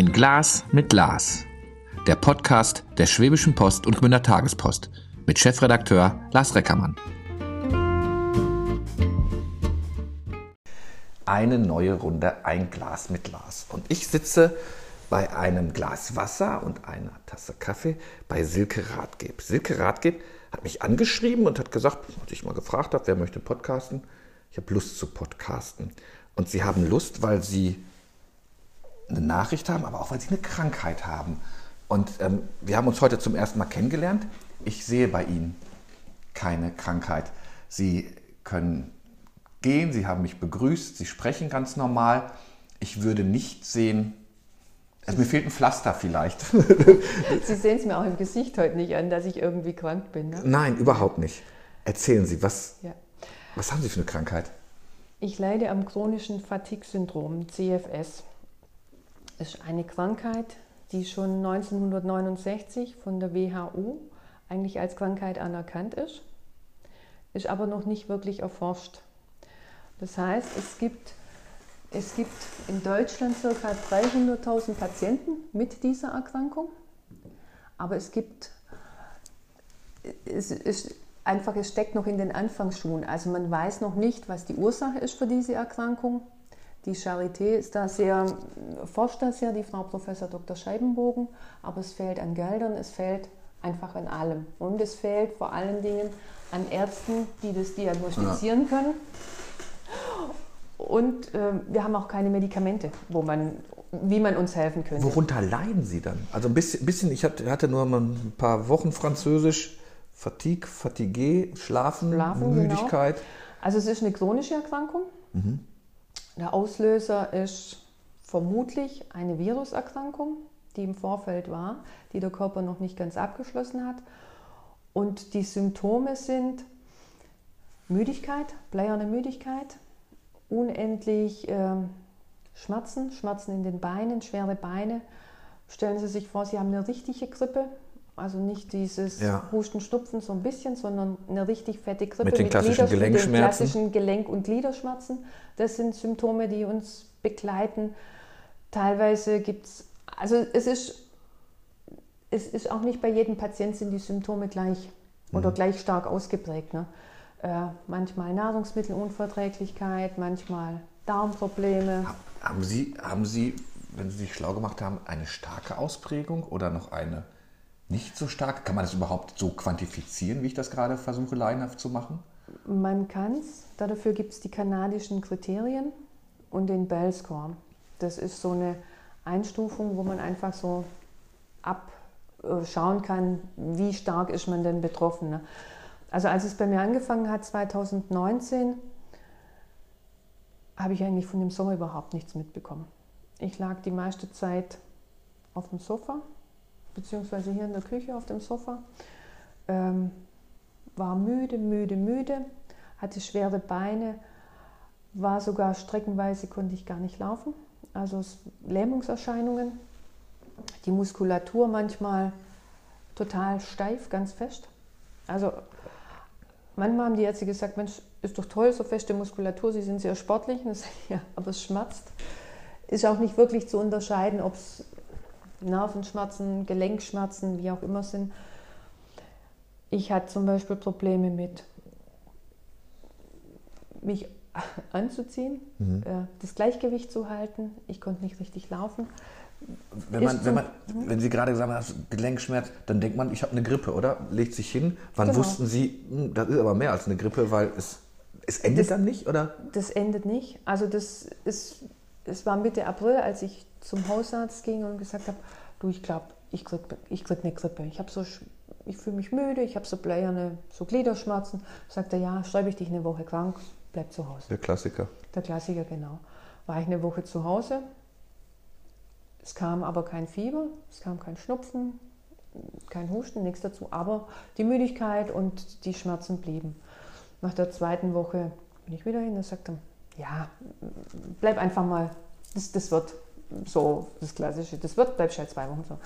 Ein Glas mit Lars. Der Podcast der Schwäbischen Post und Gmünder Tagespost mit Chefredakteur Lars Reckermann. Eine neue Runde Ein Glas mit Lars. Und ich sitze bei einem Glas Wasser und einer Tasse Kaffee bei Silke Ratgeb. Silke Ratgeb hat mich angeschrieben und hat gesagt, als ich mal gefragt habe, wer möchte podcasten, ich habe Lust zu podcasten. Und sie haben Lust, weil sie eine Nachricht haben, aber auch weil sie eine Krankheit haben. Und ähm, wir haben uns heute zum ersten Mal kennengelernt. Ich sehe bei Ihnen keine Krankheit. Sie können gehen, Sie haben mich begrüßt, Sie sprechen ganz normal. Ich würde nicht sehen, also mir fehlt ein Pflaster vielleicht. Sie sehen es mir auch im Gesicht heute nicht an, dass ich irgendwie krank bin. Ne? Nein, überhaupt nicht. Erzählen Sie, was, Ja. was haben Sie für eine Krankheit? Ich leide am chronischen Fatigue-Syndrom, CFS. Ist eine Krankheit, die schon 1969 von der WHO eigentlich als Krankheit anerkannt ist, ist aber noch nicht wirklich erforscht. Das heißt, es gibt, es gibt in Deutschland ca. 300.000 Patienten mit dieser Erkrankung, aber es gibt es ist einfach, es steckt noch in den Anfangsschuhen. Also man weiß noch nicht, was die Ursache ist für diese Erkrankung. Die Charité ist da sehr, forscht da sehr, die Frau Professor Dr. Scheibenbogen, aber es fehlt an Geldern, es fehlt einfach an allem. Und es fehlt vor allen Dingen an Ärzten, die das diagnostizieren können. Und äh, wir haben auch keine Medikamente, wo man, wie man uns helfen könnte. Worunter leiden Sie dann? Also ein bisschen, bisschen ich hatte nur mal ein paar Wochen Französisch. Fatigue, Fatigue, Schlafen, Schlafen, Müdigkeit. Genau. Also es ist eine chronische Erkrankung. Der Auslöser ist vermutlich eine Viruserkrankung, die im Vorfeld war, die der Körper noch nicht ganz abgeschlossen hat. Und die Symptome sind Müdigkeit, bleierne Müdigkeit, unendlich ähm, Schmerzen, Schmerzen in den Beinen, schwere Beine. Stellen Sie sich vor, Sie haben eine richtige Grippe, also nicht dieses Ja. Husten, Schnupfen so ein bisschen, sondern eine richtig fette Grippe Mit den klassischen mit den Gelenkschmerzen? klassischen Gelenk- und Gliederschmerzen. Das sind Symptome, die uns begleiten. Teilweise gibt es, also es ist, es ist auch nicht bei jedem Patienten sind die Symptome gleich Mhm. oder gleich stark ausgeprägt. Ne? Äh, manchmal Nahrungsmittelunverträglichkeit, manchmal Darmprobleme. Haben Sie, haben Sie, wenn Sie sich schlau gemacht haben, eine starke Ausprägung oder noch eine nicht so starke? Kann man das überhaupt so quantifizieren, wie ich das gerade versuche, laienhaft zu machen? Man kann es, dafür gibt es die kanadischen Kriterien und den Bell Score. Das ist so eine Einstufung, wo man einfach so abschauen kann, wie stark ist man denn betroffen. Ne? Also als es bei mir angefangen hat, 2019, habe ich eigentlich von dem Sommer überhaupt nichts mitbekommen. Ich lag die meiste Zeit auf dem Sofa, beziehungsweise hier in der Küche auf dem Sofa. Ähm, war müde, müde, müde, hatte schwere Beine, war sogar streckenweise konnte ich gar nicht laufen. Also Lähmungserscheinungen, die Muskulatur manchmal total steif, ganz fest. Also manchmal haben die Ärzte gesagt, Mensch, ist doch toll, so feste Muskulatur, Sie sind sehr sportlich. Ja, aber es schmerzt. Ist auch nicht wirklich zu unterscheiden, ob es Nervenschmerzen, Gelenkschmerzen, wie auch immer sind. Ich hatte zum Beispiel Probleme mit mich anzuziehen, äh, das Gleichgewicht zu halten. Ich konnte nicht richtig laufen. Wenn, man, wenn, man, wenn Sie gerade gesagt haben, Gelenkschmerz, dann denkt man, ich habe eine Grippe, oder? Legt sich hin. Wann Genau. wussten Sie, hm, das ist aber mehr als eine Grippe, weil es, es endet Das- dann nicht, oder? Das endet nicht. Also das ist, es war Mitte April, als ich zum Hausarzt ging und gesagt habe, du, ich glaube, ich krieg, ich krieg eine Grippe. Ich habe so, ich fühle mich müde, ich habe so bleierne, so Gliederschmerzen. Sagt er, ja, schreibe ich dich eine Woche krank, bleib zu Hause. Der Klassiker. Der Klassiker, genau. War ich eine Woche zu Hause. Es kam aber kein Fieber, es kam kein Schnupfen, kein Husten, nichts dazu. Aber die Müdigkeit und die Schmerzen blieben. Nach der zweiten Woche bin ich wieder hin und sagte, ja, bleib einfach mal, das, das wird so das Klassische, das wird, bleib halt zwei Wochen so.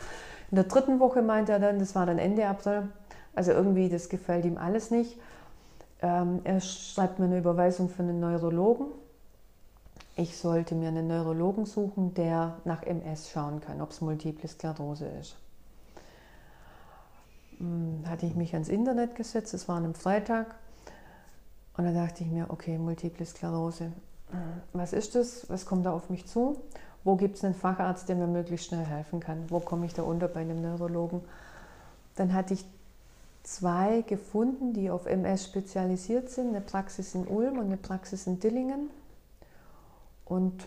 In der dritten Woche meinte er dann, das war dann Ende April, also irgendwie, das gefällt ihm alles nicht. Ähm, er schreibt mir eine Überweisung für einen Neurologen ich sollte mir einen Neurologen suchen, der nach MS schauen kann, ob es Multiple Sklerose ist. Hm, hatte ich mich ans Internet gesetzt, es war an einem Freitag, und dann dachte ich mir, okay, Multiple Sklerose, hm, was ist das? Was kommt da auf mich zu? Wo gibt es einen Facharzt, der mir möglichst schnell helfen kann? Wo komme ich da unter bei einem Neurologen? Dann hatte ich zwei gefunden, die auf MS spezialisiert sind, eine Praxis in Ulm und eine Praxis in Dillingen. Und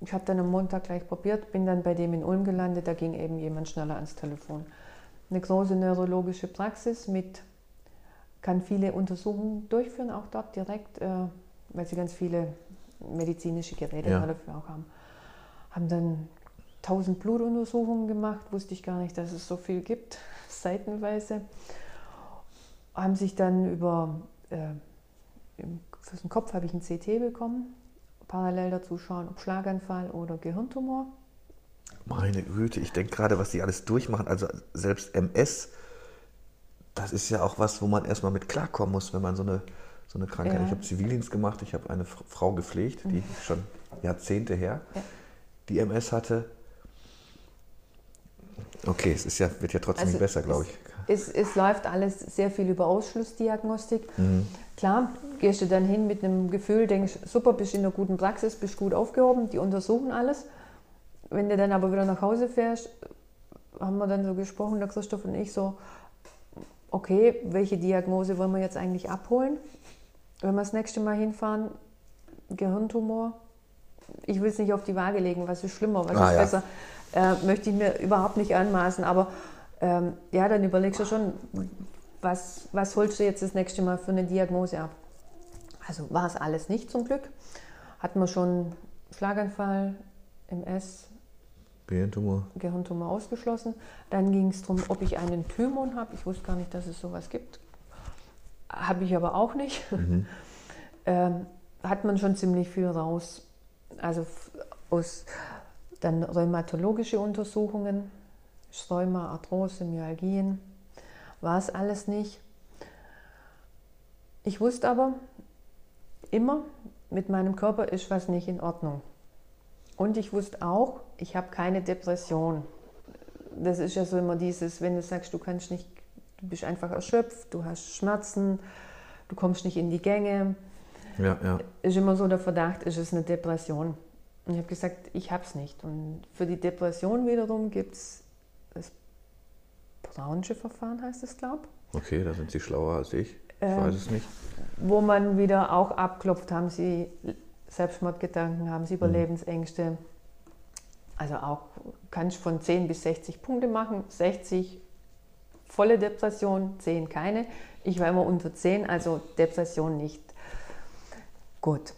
ich habe dann am Montag gleich probiert, bin dann bei dem in Ulm gelandet, da ging eben jemand schneller ans Telefon. Eine große neurologische Praxis mit, kann viele Untersuchungen durchführen, auch dort direkt, äh, weil sie ganz viele medizinische Geräte ja. dafür auch haben. Haben dann 1000 Blutuntersuchungen gemacht, wusste ich gar nicht, dass es so viel gibt, seitenweise. Haben sich dann über, äh, für den Kopf habe ich ein CT bekommen, parallel dazu schauen, ob Schlaganfall oder Gehirntumor. Meine Güte, ich denke gerade, was die alles durchmachen, also selbst MS, das ist ja auch was, wo man erstmal mit klarkommen muss, wenn man so eine, so eine Krankheit. Ja. Ich habe Zivildienst gemacht, ich habe eine Frau gepflegt, die mhm. schon Jahrzehnte her, ja. Die MS hatte. Okay, es ist ja, wird ja trotzdem also nicht besser, glaube ich. Es, es, läuft alles sehr viel über Ausschlussdiagnostik. Mhm. Klar, gehst du dann hin mit einem Gefühl, denkst, super, bist in einer guten Praxis, bist gut aufgehoben, die untersuchen alles. Wenn du dann aber wieder nach Hause fährst, haben wir dann so gesprochen, der Christoph und ich, so, okay, welche Diagnose wollen wir jetzt eigentlich abholen? Wenn wir das nächste Mal hinfahren, Gehirntumor, ich will es nicht auf die Waage legen, was ist schlimmer, was ah, ist ja. besser, äh, möchte ich mir überhaupt nicht anmaßen, aber ähm, ja, dann überlegst du schon, was, was holst du jetzt das nächste Mal für eine Diagnose ab? Also war es alles nicht zum Glück. Hatten wir schon Schlaganfall, MS, Gehirntumor. Gehirntumor ausgeschlossen. Dann ging es darum, ob ich einen Thymun habe. Ich wusste gar nicht, dass es sowas gibt. Habe ich aber auch nicht. Mhm. ähm, hat man schon ziemlich viel raus. Also aus dann rheumatologische Untersuchungen, Rheuma, Arthrose, Myalgien, war es alles nicht. Ich wusste aber immer, mit meinem Körper ist was nicht in Ordnung. Und ich wusste auch, ich habe keine Depression. Das ist ja so immer dieses, wenn du sagst, du kannst nicht, du bist einfach erschöpft, du hast Schmerzen, du kommst nicht in die Gänge. Ja, ja. Ist immer so der Verdacht, ist es eine Depression. Und ich habe gesagt, ich habe es nicht. Und für die Depression wiederum gibt es das Brownsche Verfahren, heißt es, glaube ich. Okay, da sind Sie schlauer als ich. Ich ähm, weiß es nicht. Wo man wieder auch abklopft, haben Sie Selbstmordgedanken, haben Sie mhm. Überlebensängste. Also auch kannst von 10 bis 60 Punkte machen. 60 volle Depression, 10 keine. Ich war immer unter 10, also Depression nicht. Gut.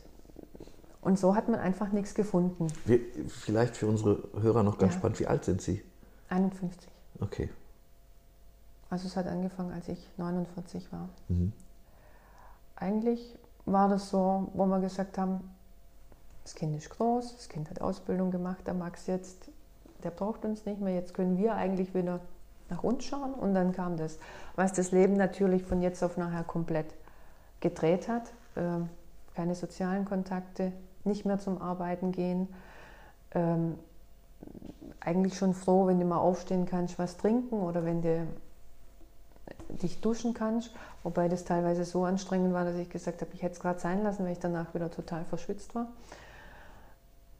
Und so hat man einfach nichts gefunden. Wie, vielleicht für unsere Hörer noch ganz ja. spannend, wie alt sind Sie? 51. Okay. Also es hat angefangen, als ich 49 war. Mhm. Eigentlich war das so, wo wir gesagt haben, das Kind ist groß, das Kind hat Ausbildung gemacht, der Max jetzt, der braucht uns nicht mehr, jetzt können wir eigentlich wieder nach uns schauen. Und dann kam das, was das Leben natürlich von jetzt auf nachher komplett gedreht hat. Ähm, keine sozialen Kontakte, nicht mehr zum Arbeiten gehen. Ähm, eigentlich schon froh, wenn du mal aufstehen kannst, was trinken oder wenn du dich duschen kannst. Wobei das teilweise so anstrengend war, dass ich gesagt habe, ich hätte es gerade sein lassen, weil ich danach wieder total verschwitzt war.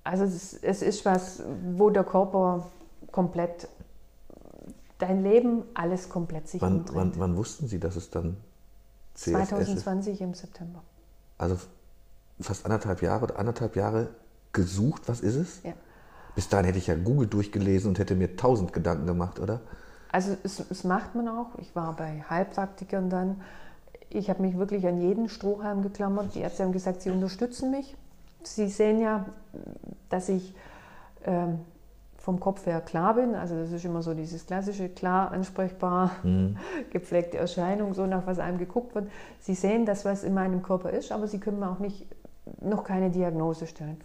Also es, es ist was, wo der Körper komplett, dein Leben, alles komplett sich wann, wann, wann, wussten Sie, dass es dann CSS 2020 ist? im September. Also fast anderthalb Jahre oder anderthalb Jahre gesucht, was ist es? Ja. Bis dahin hätte ich ja Google durchgelesen und hätte mir tausend Gedanken gemacht, oder? Also es, es macht man auch. Ich war bei Heilpraktikern dann. Ich habe mich wirklich an jeden Strohhalm geklammert. Die Ärzte haben gesagt, sie unterstützen mich. Sie sehen ja, dass ich ähm, vom Kopf her klar bin. Also das ist immer so dieses klassische, klar, ansprechbar, mhm. gepflegte Erscheinung, so nach was einem geguckt wird. Sie sehen das, was in meinem Körper ist, aber sie können mir auch nicht noch keine Diagnose stellen.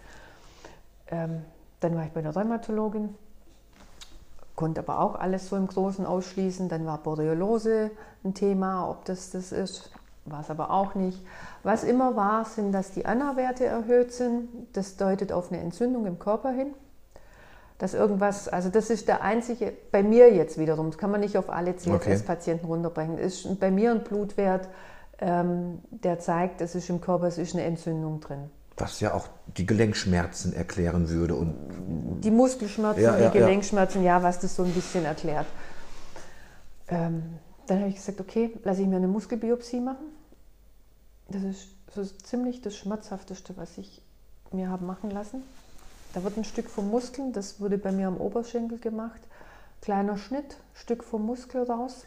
Ähm, dann war ich bei der Rheumatologin, konnte aber auch alles so im Großen ausschließen. Dann war Borreliose ein Thema, ob das das ist. war es aber auch nicht. Was immer war, sind, dass die ANA-Werte erhöht sind. Das deutet auf eine Entzündung im Körper hin. Dass irgendwas, also das ist der einzige, bei mir jetzt wiederum, das kann man nicht auf alle CFS-Patienten okay. runterbrechen, ist bei mir ein Blutwert, ähm, der zeigt, es ist im Körper, es ist eine Entzündung drin. Was ja auch die Gelenkschmerzen erklären würde. Und die Muskelschmerzen, ja, ja, die Gelenkschmerzen, ja. ja. was das so ein bisschen erklärt. Ähm, dann habe ich gesagt, okay, lasse ich mir eine Muskelbiopsie machen. Das ist, ist ziemlich das Schmerzhafteste, was ich mir habe machen lassen. Da wird ein Stück vom Muskel, das wurde bei mir am Oberschenkel gemacht, kleiner Schnitt, Stück vom Muskel raus.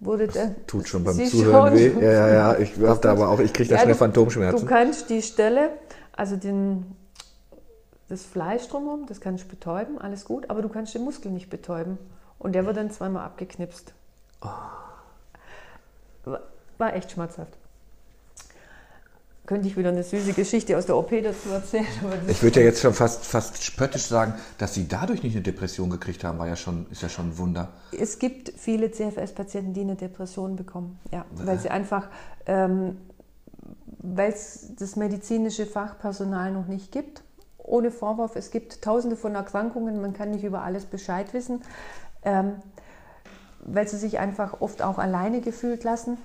Wurde das dann, tut schon beim Zuhören weh. Ja, ja, ja. Ich habe da aber auch, ich kriege da ja, schnell Phantomschmerzen. Du kannst die Stelle, also den, das Fleisch drumherum, das kannst du betäuben, alles gut, aber du kannst den Muskel nicht betäuben. Und der wird dann zweimal abgeknipst. Oh. War echt schmerzhaft. Könnte ich wieder eine süße Geschichte aus der OP dazu erzählen. ich würde ja jetzt schon fast, fast spöttisch sagen, dass Sie dadurch nicht eine Depression gekriegt haben, war ja schon, ist ja schon ein Wunder. Es gibt viele CFS-Patienten, die eine Depression bekommen, ja, weil sie einfach, ähm, weil es das medizinische Fachpersonal noch nicht gibt. Ohne Vorwurf, es gibt tausende von Erkrankungen, man kann nicht über alles Bescheid wissen. Ähm, weil sie sich einfach oft auch alleine gefühlt lassen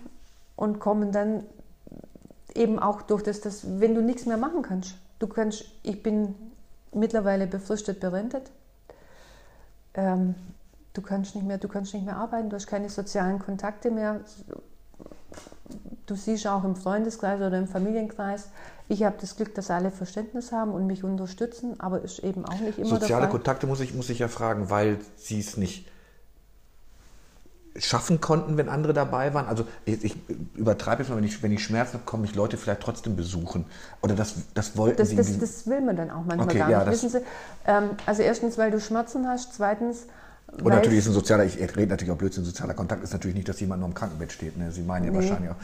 und kommen dann eben auch durch das, dass, wenn du nichts mehr machen kannst. Du kannst, ich bin mittlerweile befristet berentet. Ähm, du kannst nicht mehr, du kannst nicht mehr arbeiten, du hast keine sozialen Kontakte mehr. Du siehst auch im Freundeskreis oder im Familienkreis, ich habe das Glück, dass alle Verständnis haben und mich unterstützen, aber ist eben auch nicht immer Soziale Kontakte muss ich, muss ich ja fragen, weil sie es nicht schaffen konnten, wenn andere dabei waren? Also ich, ich übertreibe jetzt mal, wenn ich, wenn ich Schmerzen habe, kommen mich Leute vielleicht trotzdem besuchen. Oder das, das wollten das, sie? Das, das will man dann auch manchmal okay, gar ja, nicht. Wissen Sie, ähm, also erstens, weil du Schmerzen hast, zweitens... Und natürlich ist ein sozialer, ich rede natürlich auch Blödsinn, sozialer Kontakt ist natürlich nicht, dass jemand nur im Krankenbett steht. Ne? Sie meinen ja nee. wahrscheinlich auch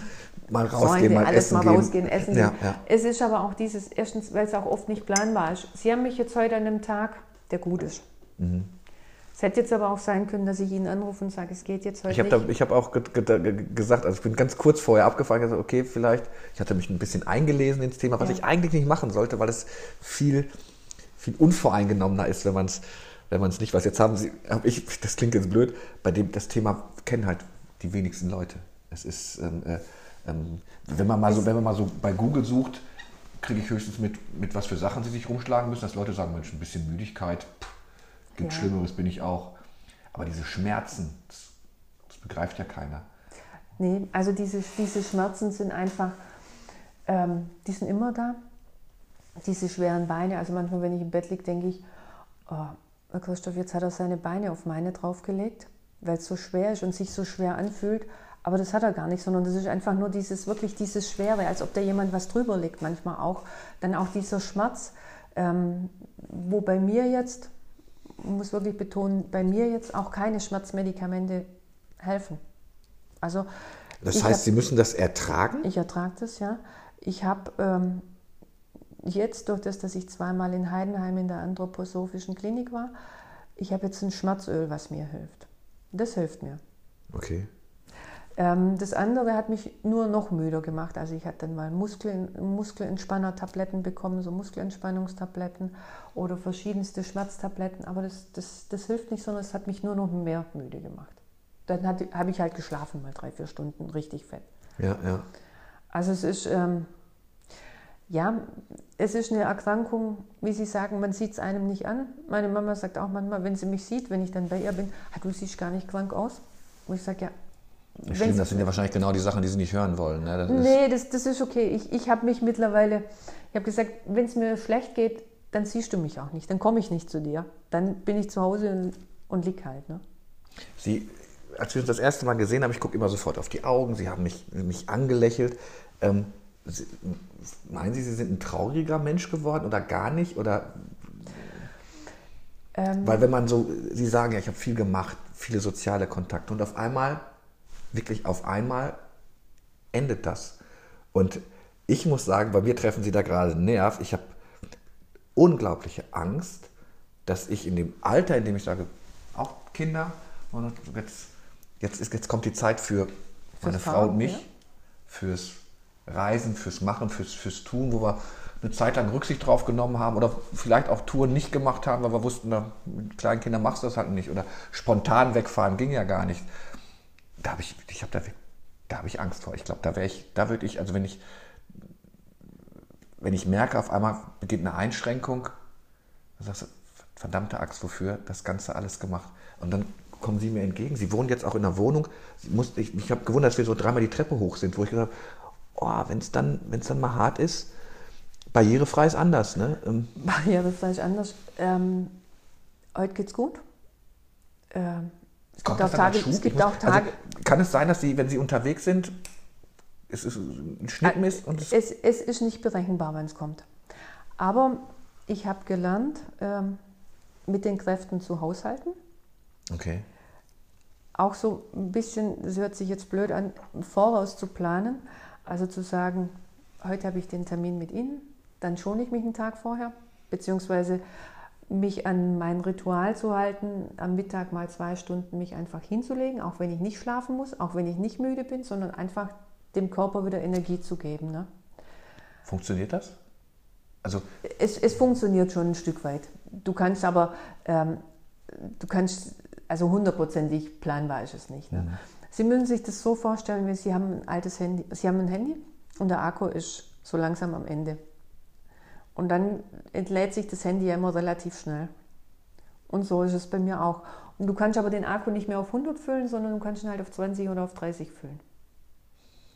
mal rausgehen, mal essen mal gehen. rausgehen, essen ja, ja. Es ist aber auch dieses, erstens, weil es auch oft nicht planbar ist. Sie haben mich jetzt heute an einem Tag, der gut ist. Mhm. Es hätte jetzt aber auch sein können, dass ich ihn anrufe und sage, es geht jetzt heute ich hab nicht. Da, ich habe auch ge ge gesagt, also ich bin ganz kurz vorher abgefahren, gesagt, okay, vielleicht, ich hatte mich ein bisschen eingelesen ins Thema, was ja. ich eigentlich nicht machen sollte, weil es viel, viel unvoreingenommener ist, wenn man es wenn man es nicht weiß. Jetzt haben Sie, habe ich, das klingt jetzt blöd, bei dem das Thema kennen halt die wenigsten Leute. Es ist, ähm, äh, ähm, wenn man mal so, wenn man mal so bei Google sucht, kriege ich höchstens mit, mit was für Sachen sie sich rumschlagen müssen, dass Leute sagen, Mensch, ein bisschen Müdigkeit, pff, Gibt ja. Schlimmeres, bin ich auch. Aber diese Schmerzen, das, das, begreift ja keiner. Nee, also diese, diese Schmerzen sind einfach, ähm, die sind immer da. Diese schweren Beine, also manchmal, wenn ich im Bett liege, denke ich, oh, Christoph, jetzt hat er seine Beine auf meine draufgelegt, weil es so schwer ist und sich so schwer anfühlt. Aber das hat er gar nicht, sondern das ist einfach nur dieses, wirklich dieses Schwere, als ob da jemand was drüber legt, manchmal auch. Dann auch dieser Schmerz, ähm, wo bei mir jetzt, muss wirklich betonen, bei mir jetzt auch keine Schmerzmedikamente helfen. Also, das heißt, hab, Sie müssen das ertragen? Ich ertrage das, ja. Ich habe ähm, jetzt, durch das, dass ich zweimal in Heidenheim in der anthroposophischen Klinik war, ich habe jetzt ein Schmerzöl, was mir hilft. Das hilft mir. Okay. Ähm, das andere hat mich nur noch müder gemacht. Also ich hatte dann mal Muskel, Muskelentspanner-Tabletten bekommen, so Muskelentspannungstabletten oder verschiedenste Schmerztabletten. Aber das, das, das hilft nicht, sondern es hat mich nur noch mehr müde gemacht. Dann habe ich halt geschlafen, mal drei, vier Stunden, richtig fett. Ja, ja. Also es ist, ähm, ja, es ist eine Erkrankung, wie Sie sagen, man sieht es einem nicht an. Meine Mama sagt auch manchmal, wenn sie mich sieht, wenn ich dann bei ihr bin, ah, du siehst gar nicht krank aus. Wo ich sage, ja, das stimmt, das sind ja wahrscheinlich genau die Sachen, die Sie nicht hören wollen. Ne? Das nee, das, das ist okay. Ich, ich habe mich mittlerweile, ich habe gesagt, wenn es mir schlecht geht, dann siehst du mich auch nicht, dann komme ich nicht zu dir. Dann bin ich zu Hause und, und lieg halt. Ne? Sie, als wir uns das erste Mal gesehen haben, ich gucke immer sofort auf die Augen, Sie haben mich, mich angelächelt. Ähm, Sie, meinen Sie, Sie sind ein trauriger Mensch geworden oder gar nicht? Oder ähm, Weil wenn man so, Sie sagen ja, ich habe viel gemacht, viele soziale Kontakte und auf einmal wirklich auf einmal endet das. Und ich muss sagen, bei mir treffen sie da gerade einen Nerv. Ich habe unglaubliche Angst, dass ich in dem Alter, in dem ich sage, auch Kinder, und jetzt, jetzt, ist, jetzt kommt die Zeit für meine Frau und mich, ja. fürs Reisen, fürs Machen, fürs, fürs Tun, wo wir eine Zeit lang Rücksicht drauf genommen haben oder vielleicht auch Touren nicht gemacht haben, weil wir wussten, na, mit kleinen Kindern machst du das halt nicht oder spontan wegfahren ging ja gar nicht. Da habe ich, ich habe da, da habe ich Angst vor. Ich glaube, da wäre ich, da würde ich, also wenn ich, wenn ich merke, auf einmal beginnt eine Einschränkung, dann sagst du, verdammte Axt, wofür das Ganze alles gemacht? Und dann kommen Sie mir entgegen. Sie wohnen jetzt auch in einer Wohnung. Muss, ich ich habe gewundert, dass wir so dreimal die Treppe hoch sind, wo ich gesagt habe, oh, wenn es dann, dann mal hart ist, barrierefrei ist anders. Ne? Ähm, barrierefrei ist anders. Ähm, heute geht's gut. Ähm, es gibt, auch Tage, es gibt auch Tage. Also kann es sein, dass Sie, wenn Sie unterwegs sind, es ist ein Schnittmist? Und es, es, es ist nicht berechenbar, wenn es kommt. Aber ich habe gelernt, ähm, mit den Kräften zu haushalten. Okay. Auch so ein bisschen, das hört sich jetzt blöd an, voraus zu planen. Also zu sagen, heute habe ich den Termin mit Ihnen, dann schone ich mich einen Tag vorher, beziehungsweise mich an mein Ritual zu halten, am Mittag mal zwei Stunden mich einfach hinzulegen, auch wenn ich nicht schlafen muss, auch wenn ich nicht müde bin, sondern einfach dem Körper wieder Energie zu geben. Ne? Funktioniert das? Also es, es funktioniert schon ein Stück weit. Du kannst aber, ähm, du kannst, also hundertprozentig planbar ist es nicht. Ne? Mhm. Sie müssen sich das so vorstellen, wenn Sie haben ein altes Handy, Sie haben ein Handy und der Akku ist so langsam am Ende. Und dann entlädt sich das Handy ja immer relativ schnell. Und so ist es bei mir auch. Und du kannst aber den Akku nicht mehr auf 100 füllen, sondern du kannst ihn halt auf 20 oder auf 30 füllen.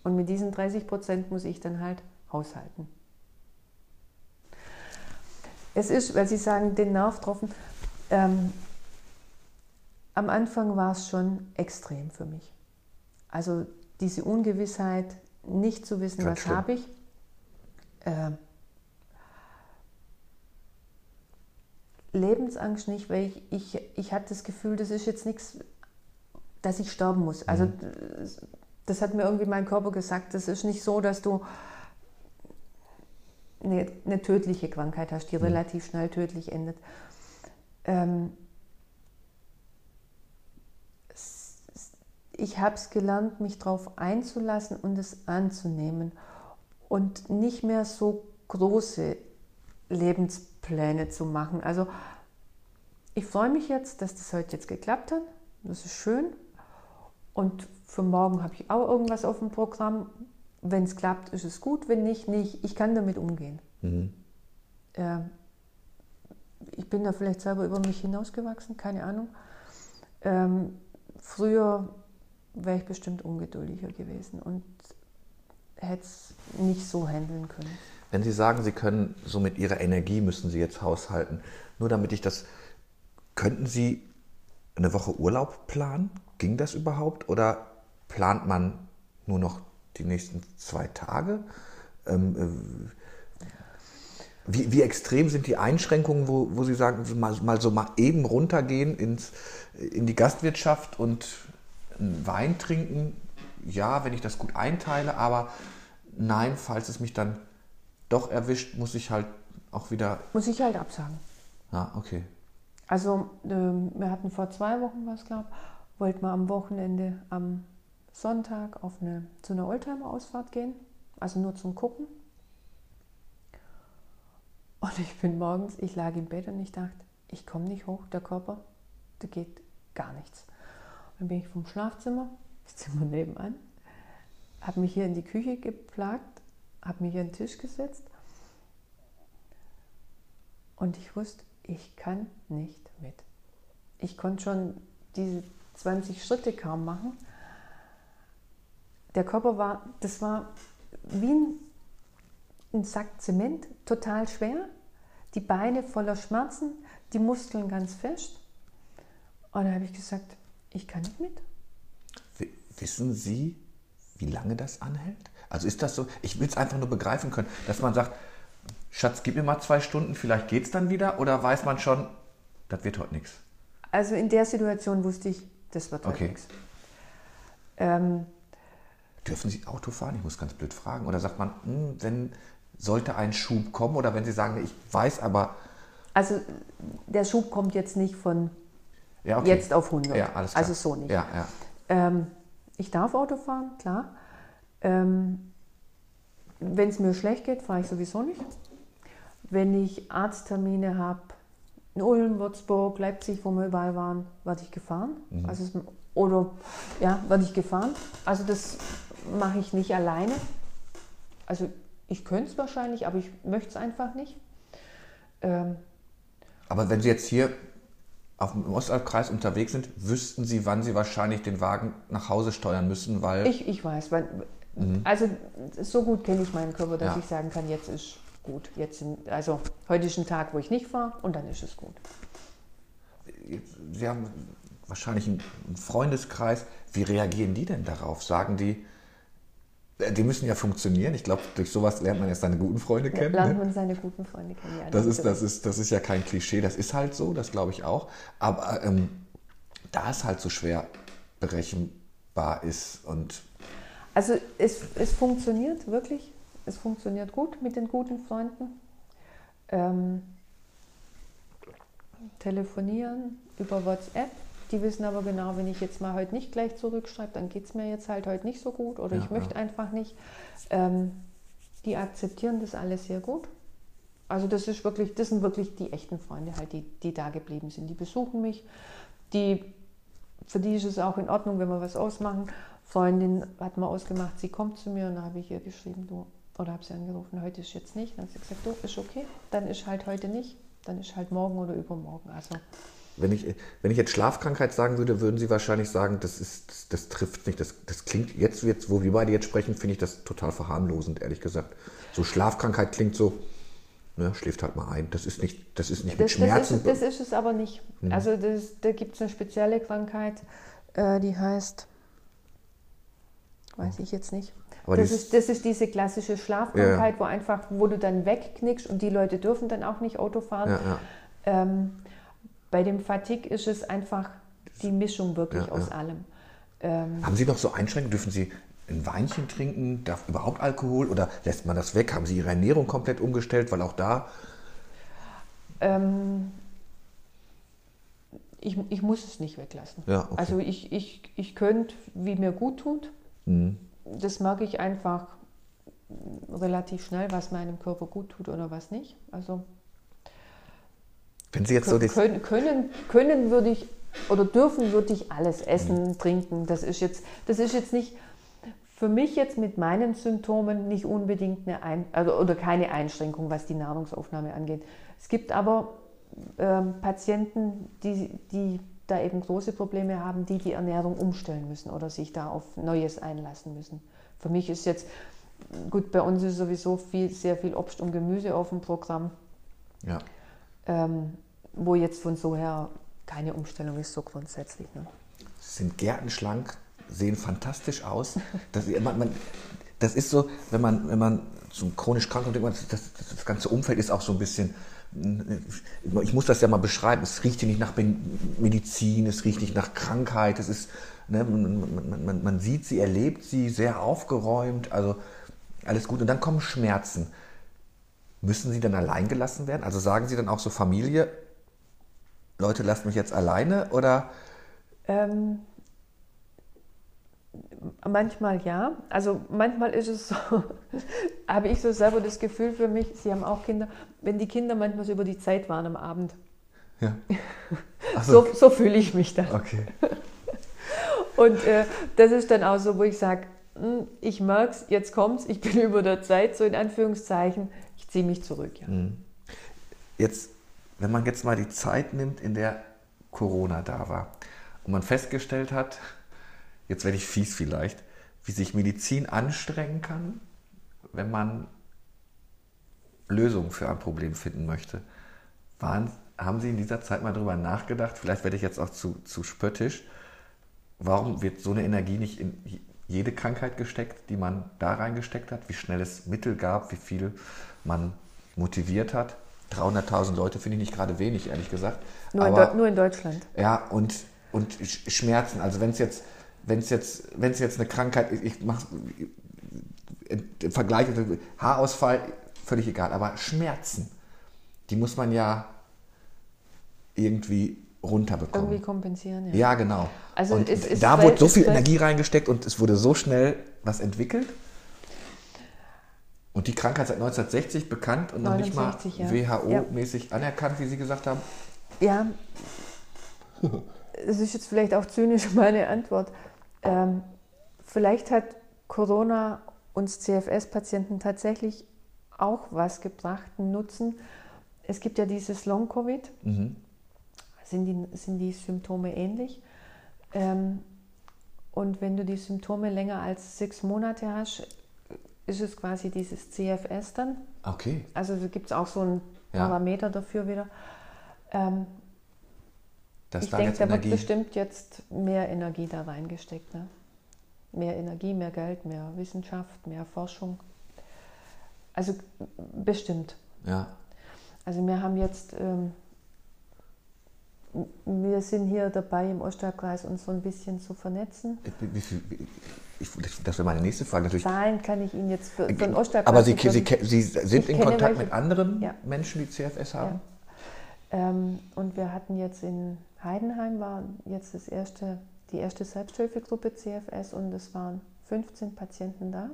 Und mit diesen 30 Prozent muss ich dann halt haushalten. Es ist, weil Sie sagen, den Nerv getroffen. Ähm, am Anfang war es schon extrem für mich. Also diese Ungewissheit, nicht zu wissen, Ganz was habe ich. Äh, Lebensangst nicht, weil ich, ich, ich hatte das Gefühl, das ist jetzt nichts, dass ich sterben muss. Also mhm. das hat mir irgendwie mein Körper gesagt, das ist nicht so, dass du eine, eine tödliche Krankheit hast, die mhm. relativ schnell tödlich endet. Ähm, ich habe es gelernt, mich darauf einzulassen und es anzunehmen und nicht mehr so große Lebenspläne zu machen. Also ich freue mich jetzt, dass das heute jetzt geklappt hat. Das ist schön. Und für morgen habe ich auch irgendwas auf dem Programm, wenn es klappt, ist es gut, wenn nicht, nicht. Ich kann damit umgehen. Mhm. Äh, ich bin da vielleicht selber über mich hinausgewachsen, keine Ahnung. Ähm, früher wäre ich bestimmt ungeduldiger gewesen und hätte es nicht so handeln können. Wenn Sie sagen, Sie können so mit Ihrer Energie müssen Sie jetzt haushalten, nur damit ich das, könnten Sie eine Woche Urlaub planen? Ging das überhaupt? Oder plant man nur noch die nächsten zwei Tage? Ähm, äh, wie, wie, extrem sind die Einschränkungen, wo, wo Sie sagen, mal, mal, so mal eben runtergehen ins, in die Gastwirtschaft und einen Wein trinken? Ja, wenn ich das gut einteile, aber nein, falls es mich dann doch erwischt, muss ich halt auch wieder. Muss ich halt absagen. Ja, okay. Also, ähm, wir hatten vor zwei Wochen was, glaube ich, wollten wir am Wochenende am Sonntag auf eine, zu einer Oldtimer-Ausfahrt gehen, also nur zum Gucken. Und ich bin morgens, ich lag im Bett und ich dachte, ich komme nicht hoch, der Körper, da geht gar nichts. Dann bin ich vom Schlafzimmer, das Zimmer nebenan, habe mich hier in die Küche geplagt, habe mich an den Tisch gesetzt und ich wusste, ich kann nicht mit. Ich konnte schon diese 20 Schritte kaum machen der Körper war, das war wie ein, ein Sack Zement, total schwer. Die Beine voller Schmerzen, die Muskeln ganz fest. Und da habe ich gesagt, ich kann nicht mit. Wissen Sie, wie lange das anhält? Also ist das so, ich will es einfach nur begreifen können, dass man sagt, Schatz, gib mir mal zwei Stunden, vielleicht geht es dann wieder, oder weiß man schon, das wird heute nichts? Also in der Situation wusste ich, das wird heute okay. nichts. Ähm, Dürfen Sie Auto fahren? Ich muss ganz blöd fragen. Oder sagt man, hm, wenn sollte ein Schub kommen? Oder wenn Sie sagen, ich weiß aber. Also der Schub kommt jetzt nicht von ja, okay. jetzt auf 100. Ja. Also so nicht. Ja. Ähm, ich darf Auto fahren, klar. Ähm, Wenn es mir schlecht geht, fahre ich sowieso nicht. Wenn ich Arzttermine habe, in Ulm, Würzburg, Leipzig, wo wir überall waren, werde ich gefahren. Mhm. Also es, oder ja, werde ich gefahren. Also das mache ich nicht alleine. Also ich könnte es wahrscheinlich, aber ich möchte es einfach nicht. Ähm, Aber wenn Sie jetzt hier auf dem Ostalbkreis unterwegs sind, wüssten Sie, wann Sie wahrscheinlich den Wagen nach Hause steuern müssen, weil Ich, ich weiß, weil, also so gut kenne ich meinen Körper, dass Mhm. Ja. ich sagen kann, jetzt ist gut. Jetzt also heute ist ein Tag, wo ich nicht fahre und dann ist es gut. Sie haben wahrscheinlich einen Freundeskreis. Wie reagieren die denn darauf? Sagen die, äh, die müssen ja funktionieren. Ich glaube, durch sowas lernt man erst seine guten Freunde kennen. Lernt Ne? man seine guten Freunde kennen. Ja, Das ist, natürlich. das, ist, das ist ja kein Klischee, das ist halt so, das glaube ich auch. Aber ähm, da es halt so schwer berechenbar ist und Also es, es funktioniert wirklich. Es funktioniert gut mit den guten Freunden. Ähm, telefonieren über WhatsApp. Die wissen aber genau, wenn ich jetzt mal heute nicht gleich zurückschreibe, dann geht es mir jetzt halt heute nicht so gut oder Ja, ich möchte ja. einfach nicht. Ähm, die akzeptieren das alles sehr gut. Also das ist wirklich, das sind wirklich die echten Freunde halt, die, die da geblieben sind. Die besuchen mich, die, für die ist es auch in Ordnung, wenn wir was ausmachen. Freundin hat mal ausgemacht, sie kommt zu mir und dann habe ich ihr geschrieben, du, oder habe sie angerufen, heute ist jetzt nicht. Dann hat sie gesagt, du, ist okay, dann ist halt heute nicht, dann ist halt morgen oder übermorgen. Also wenn ich, wenn ich jetzt Schlafkrankheit sagen würde, würden Sie wahrscheinlich sagen, das, ist, das, das trifft nicht. Das, das klingt jetzt, jetzt, wo wir beide jetzt sprechen, finde ich das total verharmlosend, ehrlich gesagt. So Schlafkrankheit klingt so, ne, schläft halt mal ein. Das ist nicht, das ist nicht mit das, das, Schmerzen. ist, das ist es aber nicht. Also das, da gibt es eine spezielle Krankheit, äh, die heißt, weiß ich jetzt nicht. Aber das, ist, das ist diese klassische Schlafkrankheit, wo einfach, wo du dann wegknickst und die Leute dürfen dann auch nicht Auto fahren. ja, ja. Ähm, bei dem Fatigue ist es einfach die Mischung wirklich Ja, aus ja. allem. Ähm, Haben Sie noch so Einschränkungen? Dürfen Sie ein Weinchen trinken? Darf überhaupt Alkohol? Oder lässt man das weg? Haben Sie Ihre Ernährung komplett umgestellt? Weil auch da, ähm, ich, ich muss es nicht weglassen. Ja, okay. Also ich, ich, ich könnte, wie mir gut tut, Mhm. das merke ich einfach relativ schnell, was meinem Körper gut tut oder was nicht. Also wenn Sie jetzt so können, können, können würde ich oder dürfen würde ich alles essen, trinken. Das ist jetzt, das ist jetzt nicht für mich jetzt mit meinen Symptomen nicht unbedingt eine Ein also, oder keine Einschränkung, was die Nahrungsaufnahme angeht. Es gibt aber ähm, Patienten, die, die da eben große Probleme haben, die die Ernährung umstellen müssen oder sich da auf Neues einlassen müssen. Für mich ist jetzt, gut, bei uns ist sowieso viel, sehr viel Obst und Gemüse auf dem Programm ja. ähm, wo jetzt von so her keine Umstellung ist, so grundsätzlich. Ne? Sind gärtenschlank, sehen fantastisch aus. Das, man, man, das ist so, wenn man, wenn man zum chronisch krank und das, das, das ganze Umfeld ist auch so ein bisschen, ich muss das ja mal beschreiben, es riecht hier nicht nach Medizin, es riecht nicht nach Krankheit, es ist, ne, man, man, man, sieht sie, erlebt sie, sehr aufgeräumt, also alles gut. Und dann kommen Schmerzen. Müssen sie dann allein gelassen werden? Also sagen sie dann auch so Familie, Leute, lasst mich jetzt alleine oder? Ähm, manchmal ja. Also manchmal ist es so, habe ich so selber das Gefühl für mich, Sie haben auch Kinder, wenn die Kinder manchmal so über die Zeit waren am Abend. Ja. Ach So, so fühle ich mich dann. Okay. Und äh, das ist dann auch so, wo ich sage, ich merke es, jetzt kommt's, ich bin über der Zeit, so in Anführungszeichen, ich ziehe mich zurück. Ja. Jetzt, wenn man jetzt mal die Zeit nimmt, in der Corona da war und man festgestellt hat, jetzt werde ich fies vielleicht, wie sich Medizin anstrengen kann, wenn man Lösungen für ein Problem finden möchte. Waren, haben Sie in dieser Zeit mal darüber nachgedacht, vielleicht werde ich jetzt auch zu, zu spöttisch, warum wird so eine Energie nicht in jede Krankheit gesteckt, die man da reingesteckt hat, wie schnell es Mittel gab, wie viel man motiviert hat. 300.000 Leute finde ich nicht gerade wenig, ehrlich gesagt. Nur, in Aber, Deu- nur in Deutschland. ja, und, und Sch- Schmerzen. Also wenn es jetzt, wenn es jetzt, wenn es jetzt eine Krankheit, ich, ich mache im Vergleich, Haarausfall, völlig egal, aber Schmerzen, die muss man ja irgendwie runterbekommen. Irgendwie kompensieren. Ja, genau. Also und es ist da wurde so viel Energie reingesteckt und es wurde so schnell was entwickelt. Und die Krankheit seit 1960 bekannt und noch nicht mal 69, ja. WHO-mäßig anerkannt, wie Sie gesagt haben? Ja, es ist jetzt vielleicht auch zynisch meine Antwort. Ähm, vielleicht hat Corona uns CFS-Patienten tatsächlich auch was gebracht, einen Nutzen. Es gibt ja dieses Long-Covid. Sind, die, sind die Symptome ähnlich? Ähm, und wenn du die Symptome länger als sechs Monate hast, ist es quasi dieses CFS dann. Okay. Also da gibt es auch so einen Ja. Parameter dafür wieder. Ähm, ich denke, da wird Energie. bestimmt jetzt mehr Energie da reingesteckt. Ne? Mehr Energie, mehr Geld, mehr Wissenschaft, mehr Forschung. Also bestimmt. Ja. Also wir haben jetzt, ähm, wir sind hier dabei im Ostalbkreis uns so ein bisschen zu vernetzen. Wie, viel, ich, das wäre meine nächste Frage natürlich. Zahlen kann ich Ihnen jetzt für, für den Ostalbkreis Aber Sie, Sie. Sie sind in Kontakt welche. mit anderen Ja. Menschen, die CFS haben? Ähm, und wir hatten jetzt in Heidenheim war jetzt das erste, die erste Selbsthilfegruppe CFS und es waren 15 Patienten da.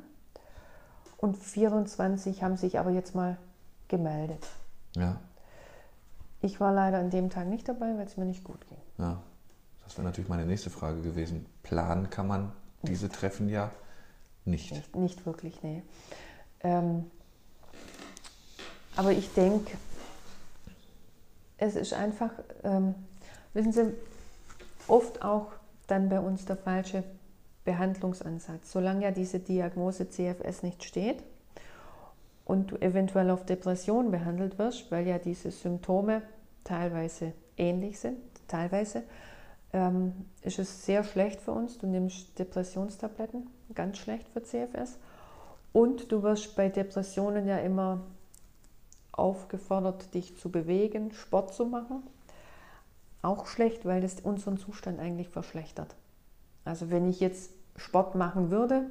Und 24 haben sich aber jetzt mal gemeldet. Ja. Ich war leider an dem Tag nicht dabei, weil es mir nicht gut ging. ja. Das wäre natürlich meine nächste Frage gewesen. Planen kann man diese Treffen ja nicht. Nicht, nicht wirklich, nee. Ähm, aber ich denke, es ist einfach, ähm, wissen Sie, oft auch dann bei uns der falsche Behandlungsansatz. Solange ja diese Diagnose CFS nicht steht und du eventuell auf Depression behandelt wirst, weil ja diese Symptome teilweise ähnlich sind, teilweise, ähm, ist es sehr schlecht für uns. Du nimmst Depressionstabletten, ganz schlecht für CFS. Und du wirst bei Depressionen ja immer aufgefordert, dich zu bewegen, Sport zu machen. Auch schlecht, weil das unseren Zustand eigentlich verschlechtert. Also wenn ich jetzt Sport machen würde,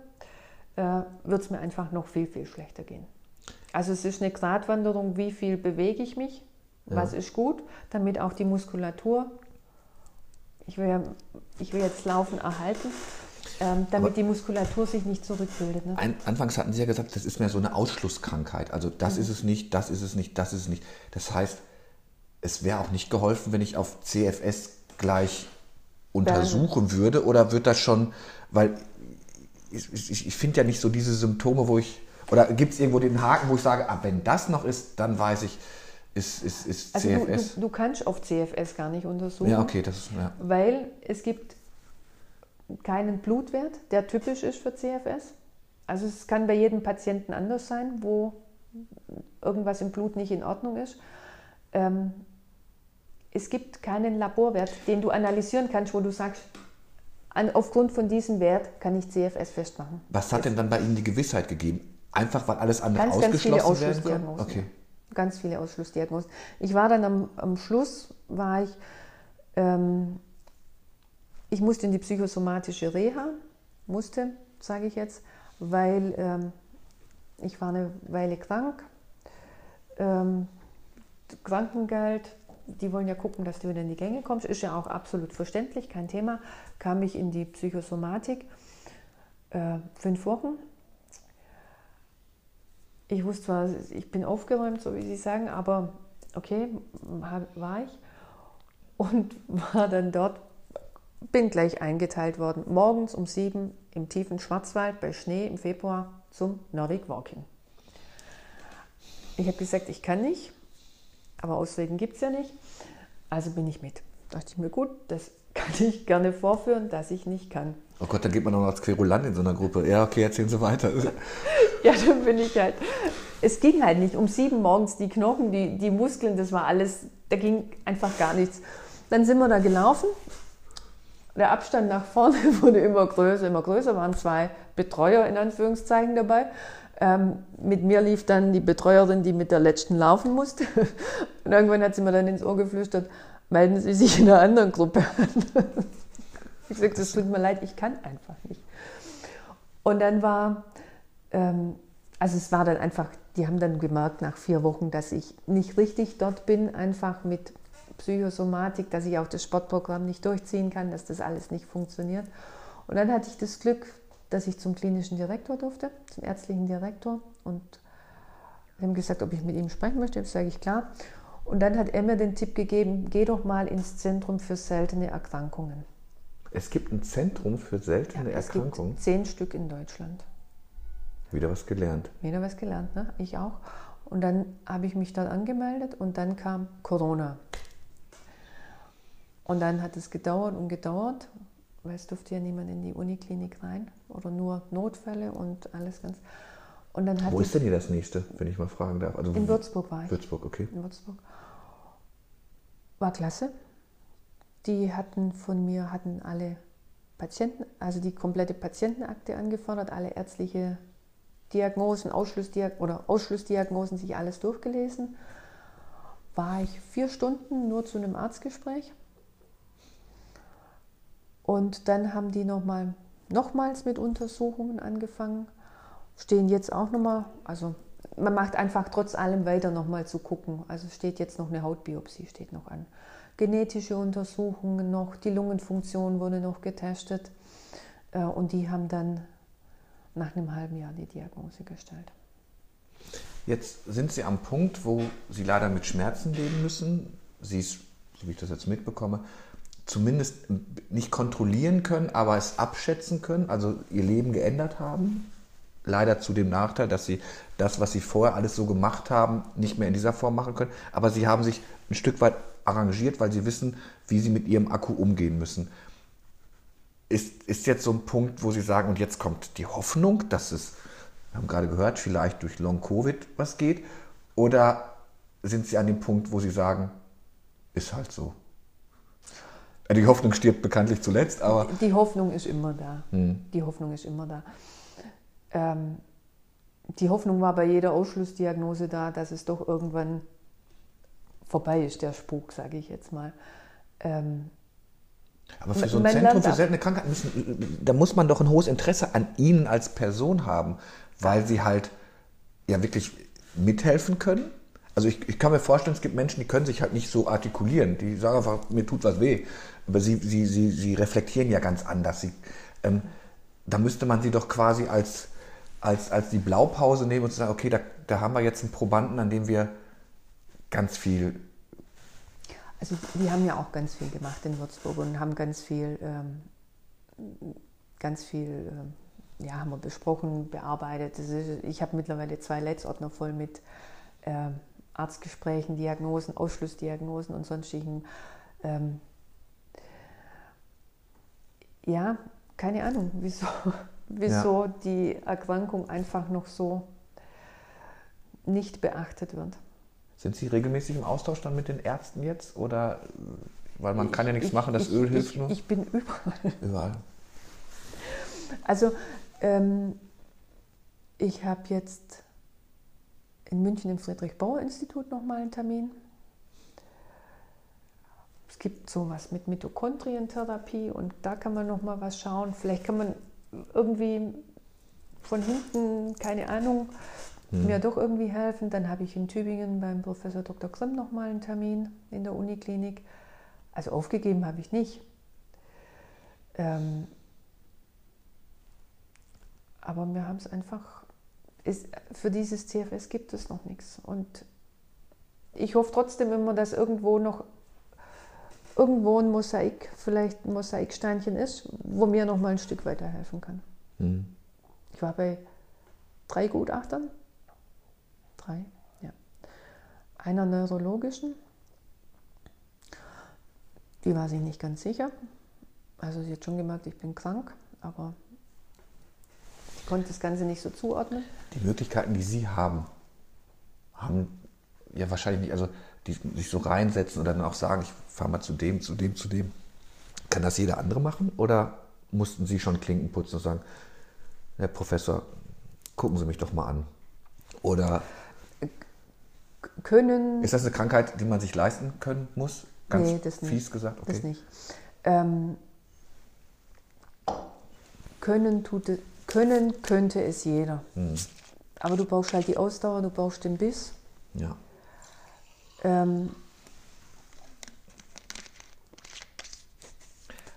äh, würde es mir einfach noch viel, viel schlechter gehen. Also es ist eine Gratwanderung, wie viel bewege ich mich, was ist gut, damit auch die Muskulatur, ich will, ja, ich will jetzt Laufen erhalten, ähm, damit Aber- die Muskulatur sich nicht zurückbildet. Ne? Ein, anfangs hatten Sie ja gesagt, das ist mehr so eine Ausschlusskrankheit. Also das Mhm. ist es nicht, das ist es nicht, das ist es nicht. Das heißt, es wäre auch nicht geholfen, wenn ich auf CFS gleich untersuchen würde. Oder wird das schon, weil ich, ich, ich finde ja nicht so diese Symptome, wo ich, oder gibt es irgendwo den Haken, wo ich sage, ah, wenn das noch ist, dann weiß ich, ist, ist, ist Also du, CFS. du, du kannst auf CFS gar nicht untersuchen, ja, okay, das ist, ja. weil es gibt keinen Blutwert, der typisch ist für CFS. Also es kann bei jedem Patienten anders sein, wo irgendwas im Blut nicht in Ordnung ist. Ähm, es gibt keinen Laborwert, den du analysieren kannst, wo du sagst, an, aufgrund von diesem Wert kann ich CFS festmachen. Was hat denn dann bei Ihnen die Gewissheit gegeben? Einfach, weil alles andere Ganz, ganz viele ausgeschlossen werden kann? Ausschlussdiagnosen. Okay. Ganz viele Ausschlussdiagnosen. Ich war dann am, am Schluss, war ich, ähm, ich musste in die psychosomatische Reha, musste, sage ich jetzt, weil ähm, ich war eine Weile krank. Ähm, Krankengeld, die wollen ja gucken, dass du wieder in die Gänge kommst, ist ja auch absolut verständlich, kein Thema. Kam ich in die Psychosomatik, äh, fünf Wochen. Ich wusste zwar, ich bin aufgeräumt, so wie Sie sagen, aber okay, war ich. Und war dann dort, bin gleich eingeteilt worden, morgens um sieben im tiefen Schwarzwald bei Schnee im Februar zum Nordic Walking. Ich habe gesagt, ich kann nicht, aber Ausreden gibt es ja nicht. Also bin ich mit. Dachte ich mir, gut, das kann ich gerne vorführen, dass ich nicht kann. Oh Gott, dann geht man auch noch als Querulant in so einer Gruppe. Ja, okay, erzählen Sie weiter. Ja, dann bin ich halt. Es ging halt nicht. Um sieben morgens die Knochen, die, die Muskeln, das war alles, da ging einfach gar nichts. Dann sind wir da gelaufen. Der Abstand nach vorne wurde immer größer, immer größer. Waren zwei Betreuer in Anführungszeichen dabei. Ähm, mit mir lief dann die Betreuerin, die mit der letzten laufen musste. Und irgendwann hat sie mir dann ins Ohr geflüstert, melden Sie sich in einer anderen Gruppe an. Ich sagte, es tut mir leid, ich kann einfach nicht. Und dann war, ähm, also es war dann einfach, die haben dann gemerkt nach vier Wochen, dass ich nicht richtig dort bin, einfach mit Psychosomatik, dass ich auch das Sportprogramm nicht durchziehen kann, dass das alles nicht funktioniert. Und dann hatte ich das Glück, dass ich zum klinischen Direktor durfte, zum ärztlichen Direktor und Ich habe gesagt, ob ich mit ihm sprechen möchte. Das sage ich klar. Und dann hat er mir den Tipp gegeben, geh doch mal ins Zentrum für seltene Erkrankungen. Es gibt ein Zentrum für seltene Ja, es Erkrankungen. gibt zehn Stück in Deutschland. Wieder was gelernt. Wieder was gelernt, ne? Ich auch. Und dann habe ich mich dort angemeldet und dann kam Corona. Und dann hat es gedauert und gedauert, weil es durfte ja niemand in die Uniklinik rein oder nur Notfälle und alles ganz. Und dann Wo ist denn hier das nächste, wenn ich mal fragen darf? Also in Würzburg war ich. Würzburg, okay. in Würzburg. War klasse. Die hatten von mir, hatten alle Patienten, also die komplette Patientenakte angefordert, alle ärztliche Diagnosen, Ausschlussdiag oder Ausschlussdiagnosen, sich alles durchgelesen. War ich vier Stunden nur zu einem Arztgespräch. Und dann haben die nochmal, nochmals mit Untersuchungen angefangen. Stehen jetzt auch nochmal, also man macht einfach trotz allem weiter nochmal zu gucken. Also steht jetzt noch eine Hautbiopsie, steht noch an. Genetische Untersuchungen noch, die Lungenfunktion wurde noch getestet. Äh, Und die haben dann nach einem halben Jahr die Diagnose gestellt. Jetzt sind Sie am Punkt, wo Sie leider mit Schmerzen leben müssen. Sie es, so wie ich das jetzt mitbekomme, zumindest nicht kontrollieren können, aber es abschätzen können, also Ihr Leben geändert haben. Leider zu dem Nachteil, dass Sie das, was Sie vorher alles so gemacht haben, nicht mehr in dieser Form machen können. Aber Sie haben sich ein Stück weit arrangiert, weil Sie wissen, wie Sie mit Ihrem Akku umgehen müssen. Ist, ist jetzt so ein Punkt, wo Sie sagen, und jetzt kommt die Hoffnung, dass es, wir haben gerade gehört, vielleicht durch Long-Covid was geht? Oder sind Sie an dem Punkt, wo Sie sagen, ist halt so? Die Hoffnung stirbt bekanntlich zuletzt, aber Die Hoffnung ist immer da. Hm. Die Hoffnung ist immer da. Ähm, die Hoffnung war bei jeder Ausschlussdiagnose da, dass es doch irgendwann vorbei ist, der Spuk, sage ich jetzt mal. Ähm, Aber für so ein Zentrum für seltene Krankheiten müssen, da muss man doch ein hohes Interesse an Ihnen als Person haben, weil Sie halt ja wirklich mithelfen können. Also ich, ich kann mir vorstellen, es gibt Menschen, die können sich halt nicht so artikulieren. Die sagen einfach, mir tut was weh. Aber sie, sie, sie, sie reflektieren ja ganz anders. Sie, ähm, da müsste man sie doch quasi als, als, als die Blaupause nehmen und sagen, okay, da, da haben wir jetzt einen Probanden, an dem wir ganz viel also die haben ja auch ganz viel gemacht in Würzburg und haben ganz viel, ähm, ganz viel, ähm, ja, haben wir besprochen, bearbeitet. Ist, ich habe mittlerweile zwei Letzordner voll mit ähm, Arztgesprächen, Diagnosen, Ausschlussdiagnosen und sonstigen. Ähm, ja, keine Ahnung, wieso, wieso die Erkrankung einfach noch so nicht beachtet wird. Sind Sie regelmäßig im Austausch dann mit den Ärzten jetzt? Oder weil man kann ja nichts Ich- machen, das ich, Öl ich, hilft nur? Ich bin überall. Überall. Also ähm, ich habe jetzt in München im Friedrich-Bauer-Institut nochmal einen Termin. Es gibt sowas mit Mitochondrientherapie und da kann man nochmal was schauen. Vielleicht kann man irgendwie von hinten, keine Ahnung, mir doch irgendwie helfen. Dann habe ich in Tübingen beim Professor Dr. Grimm nochmal einen Termin in der Uniklinik. Also aufgegeben habe ich nicht. Ähm, aber wir haben es einfach, ist, für dieses CFS gibt es noch nichts. Und ich hoffe trotzdem immer, dass irgendwo noch irgendwo ein Mosaik, vielleicht ein Mosaiksteinchen ist, wo mir noch mal ein Stück weiterhelfen kann. Hm. Ich war bei drei Gutachtern. Drei, ja. Einer neurologischen. Die war sich nicht ganz sicher. Also sie hat schon gemerkt, ich bin krank, aber ich konnte das Ganze nicht so zuordnen. Die Möglichkeiten, die Sie haben, haben ja wahrscheinlich nicht, also die sich so reinsetzen oder dann auch sagen, ich fahre mal zu dem, zu dem, zu dem. Kann das jeder andere machen? Oder mussten Sie schon Klinken putzen und sagen, Herr Professor, gucken Sie mich doch mal an? Oder Können ist das eine Krankheit, die man sich leisten können muss? Ganz Nee, das nicht. fies gesagt, okay. Das nicht. Ähm, können, tut können könnte es jeder. Hm. Aber du brauchst halt die Ausdauer, du brauchst den Biss. Ja. Ähm,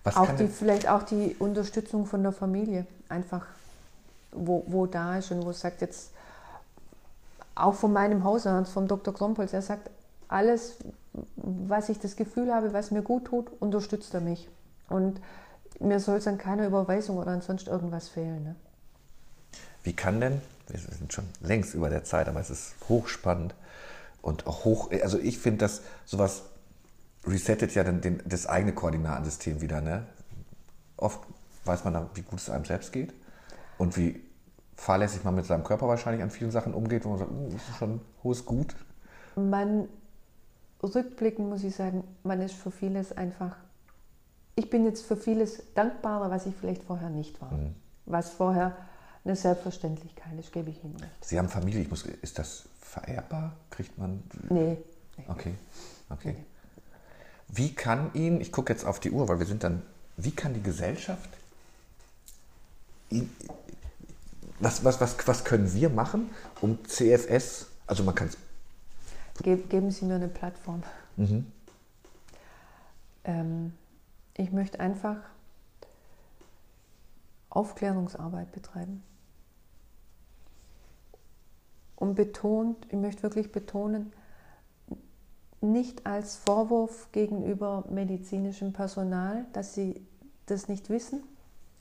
auch die, vielleicht auch die Unterstützung von der Familie. Einfach, wo, wo da ist und wo sagt jetzt, auch von meinem Hausarzt, vom Dr. Krompols, er sagt, alles, was ich das Gefühl habe, was mir gut tut, unterstützt er mich. Und mir soll es an keiner Überweisung oder an sonst irgendwas fehlen. Ne? Wie kann denn, wir sind schon längst über der Zeit, aber es ist hochspannend und hoch, also ich finde, dass sowas resettet ja dann den, das eigene Koordinatensystem wieder. Ne? Oft weiß man dann, wie gut es einem selbst geht und wie fahrlässig man mit seinem Körper wahrscheinlich an vielen Sachen umgeht, wo man sagt, uh, das ist schon hohes Gut. Man rückblickend muss ich sagen, man ist für vieles einfach, ich bin jetzt für vieles dankbarer, was ich vielleicht vorher nicht war. Mhm. Was vorher eine Selbstverständlichkeit ist, gebe ich Ihnen recht. Sie haben Familie, ich muss, ist das vererbbar? Kriegt man. Nee. nee. Okay, okay. Wie kann Ihnen, ich gucke jetzt auf die Uhr, weil wir sind dann, wie kann die Gesellschaft, was, was, was, was können wir machen, um CFS, also man kann es geben Sie mir eine Plattform. Mhm. Ähm, ich möchte einfach Aufklärungsarbeit betreiben. Und betont, ich möchte wirklich betonen, nicht als Vorwurf gegenüber medizinischem Personal, dass sie das nicht wissen.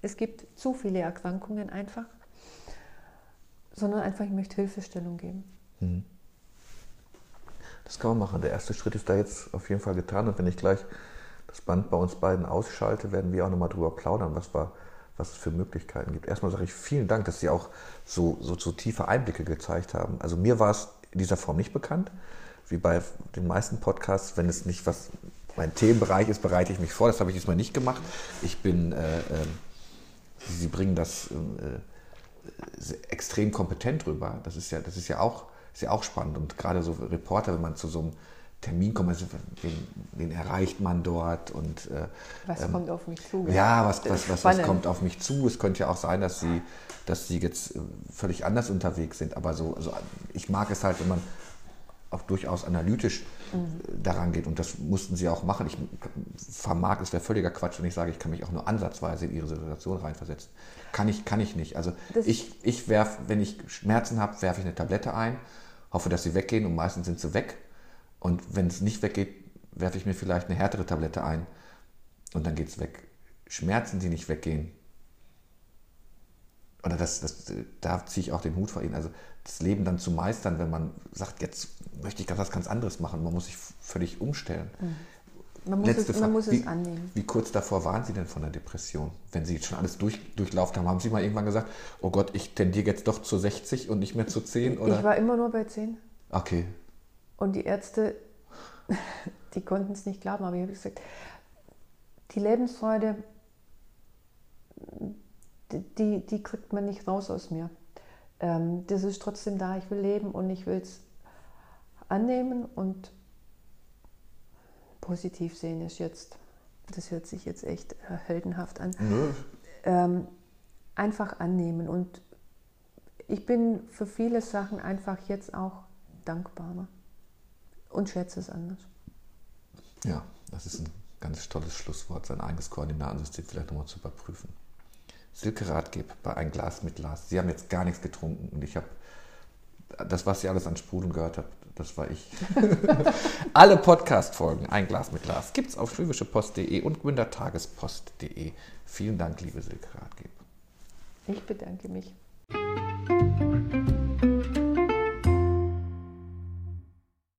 Es gibt zu viele Erkrankungen einfach, sondern einfach, ich möchte Hilfestellung geben. Mhm. Das kann man machen. Der erste Schritt ist da jetzt auf jeden Fall getan. Und wenn ich gleich das Band bei uns beiden ausschalte, werden wir auch nochmal drüber plaudern, was, war, was es für Möglichkeiten gibt. Erstmal sage ich vielen Dank, dass Sie auch so, so, so tiefe Einblicke gezeigt haben. Also mir war es in dieser Form nicht bekannt, wie bei den meisten Podcasts. Wenn es nicht was mein Themenbereich ist, bereite ich mich vor. Das habe ich diesmal nicht gemacht. Ich bin, äh, äh, Sie bringen das äh, extrem kompetent rüber. Das ist ja, das ist ja auch ist ja auch spannend. Und gerade so Reporter, wenn man zu so einem Termin kommt, also wen, erreicht man dort und äh, was ähm, kommt auf mich zu? Ja, was, was, was, was, kommt auf mich zu? Es könnte ja auch sein, dass sie, dass sie jetzt äh, völlig anders unterwegs sind. Aber so, also ich mag es halt, wenn man auch durchaus analytisch mhm. daran geht. Und das mussten sie auch machen. Ich vermag, es wäre völliger Quatsch, wenn ich sage, ich kann mich auch nur ansatzweise in ihre Situation reinversetzen. Kann ich, kann ich nicht. Also das ich, ich werf, wenn ich Schmerzen habe, werfe ich eine Tablette ein, hoffe, dass sie weggehen und meistens sind sie weg. Und wenn es nicht weggeht, werfe ich mir vielleicht eine härtere Tablette ein und dann geht es weg. Schmerzen, die nicht weggehen, oder das, das, da ziehe ich auch den Hut vor Ihnen. Also das Leben dann zu meistern, wenn man sagt, jetzt möchte ich ganz was ganz anderes machen. Man muss sich völlig umstellen. Mhm. Man muss, Letzte es, man muss es annehmen. Wie kurz davor waren Sie denn von der Depression? Wenn Sie schon alles durch, durchlaufen haben, haben Sie mal irgendwann gesagt, oh Gott, ich tendiere jetzt doch zu 60 und nicht mehr zu 10? Oder? Ich war immer nur bei 10. Okay. Und die Ärzte, die konnten es nicht glauben, aber ich habe gesagt, die Lebensfreude, die, die kriegt man nicht raus aus mir. Ähm, das ist trotzdem da, ich will leben und ich will es annehmen und positiv sehen ist jetzt, das hört sich jetzt echt äh, heldenhaft an. Ähm, einfach annehmen und ich bin für viele Sachen einfach jetzt auch dankbarer und schätze es anders. Ja, das ist ein ganz tolles Schlusswort, sein eigenes Koordinatensystem vielleicht nochmal zu überprüfen. Silke Ratgeb bei Ein Glas mit Glas. Sie haben jetzt gar nichts getrunken und ich habe das, was Sie alles an Sprudeln gehört habt, das war ich. Alle Podcast-Folgen, ein Glas mit Glas, gibt es auf schwäbischepost.de und gründertagespost.de. Vielen Dank, liebe Silke Ratgeb. Ich bedanke mich.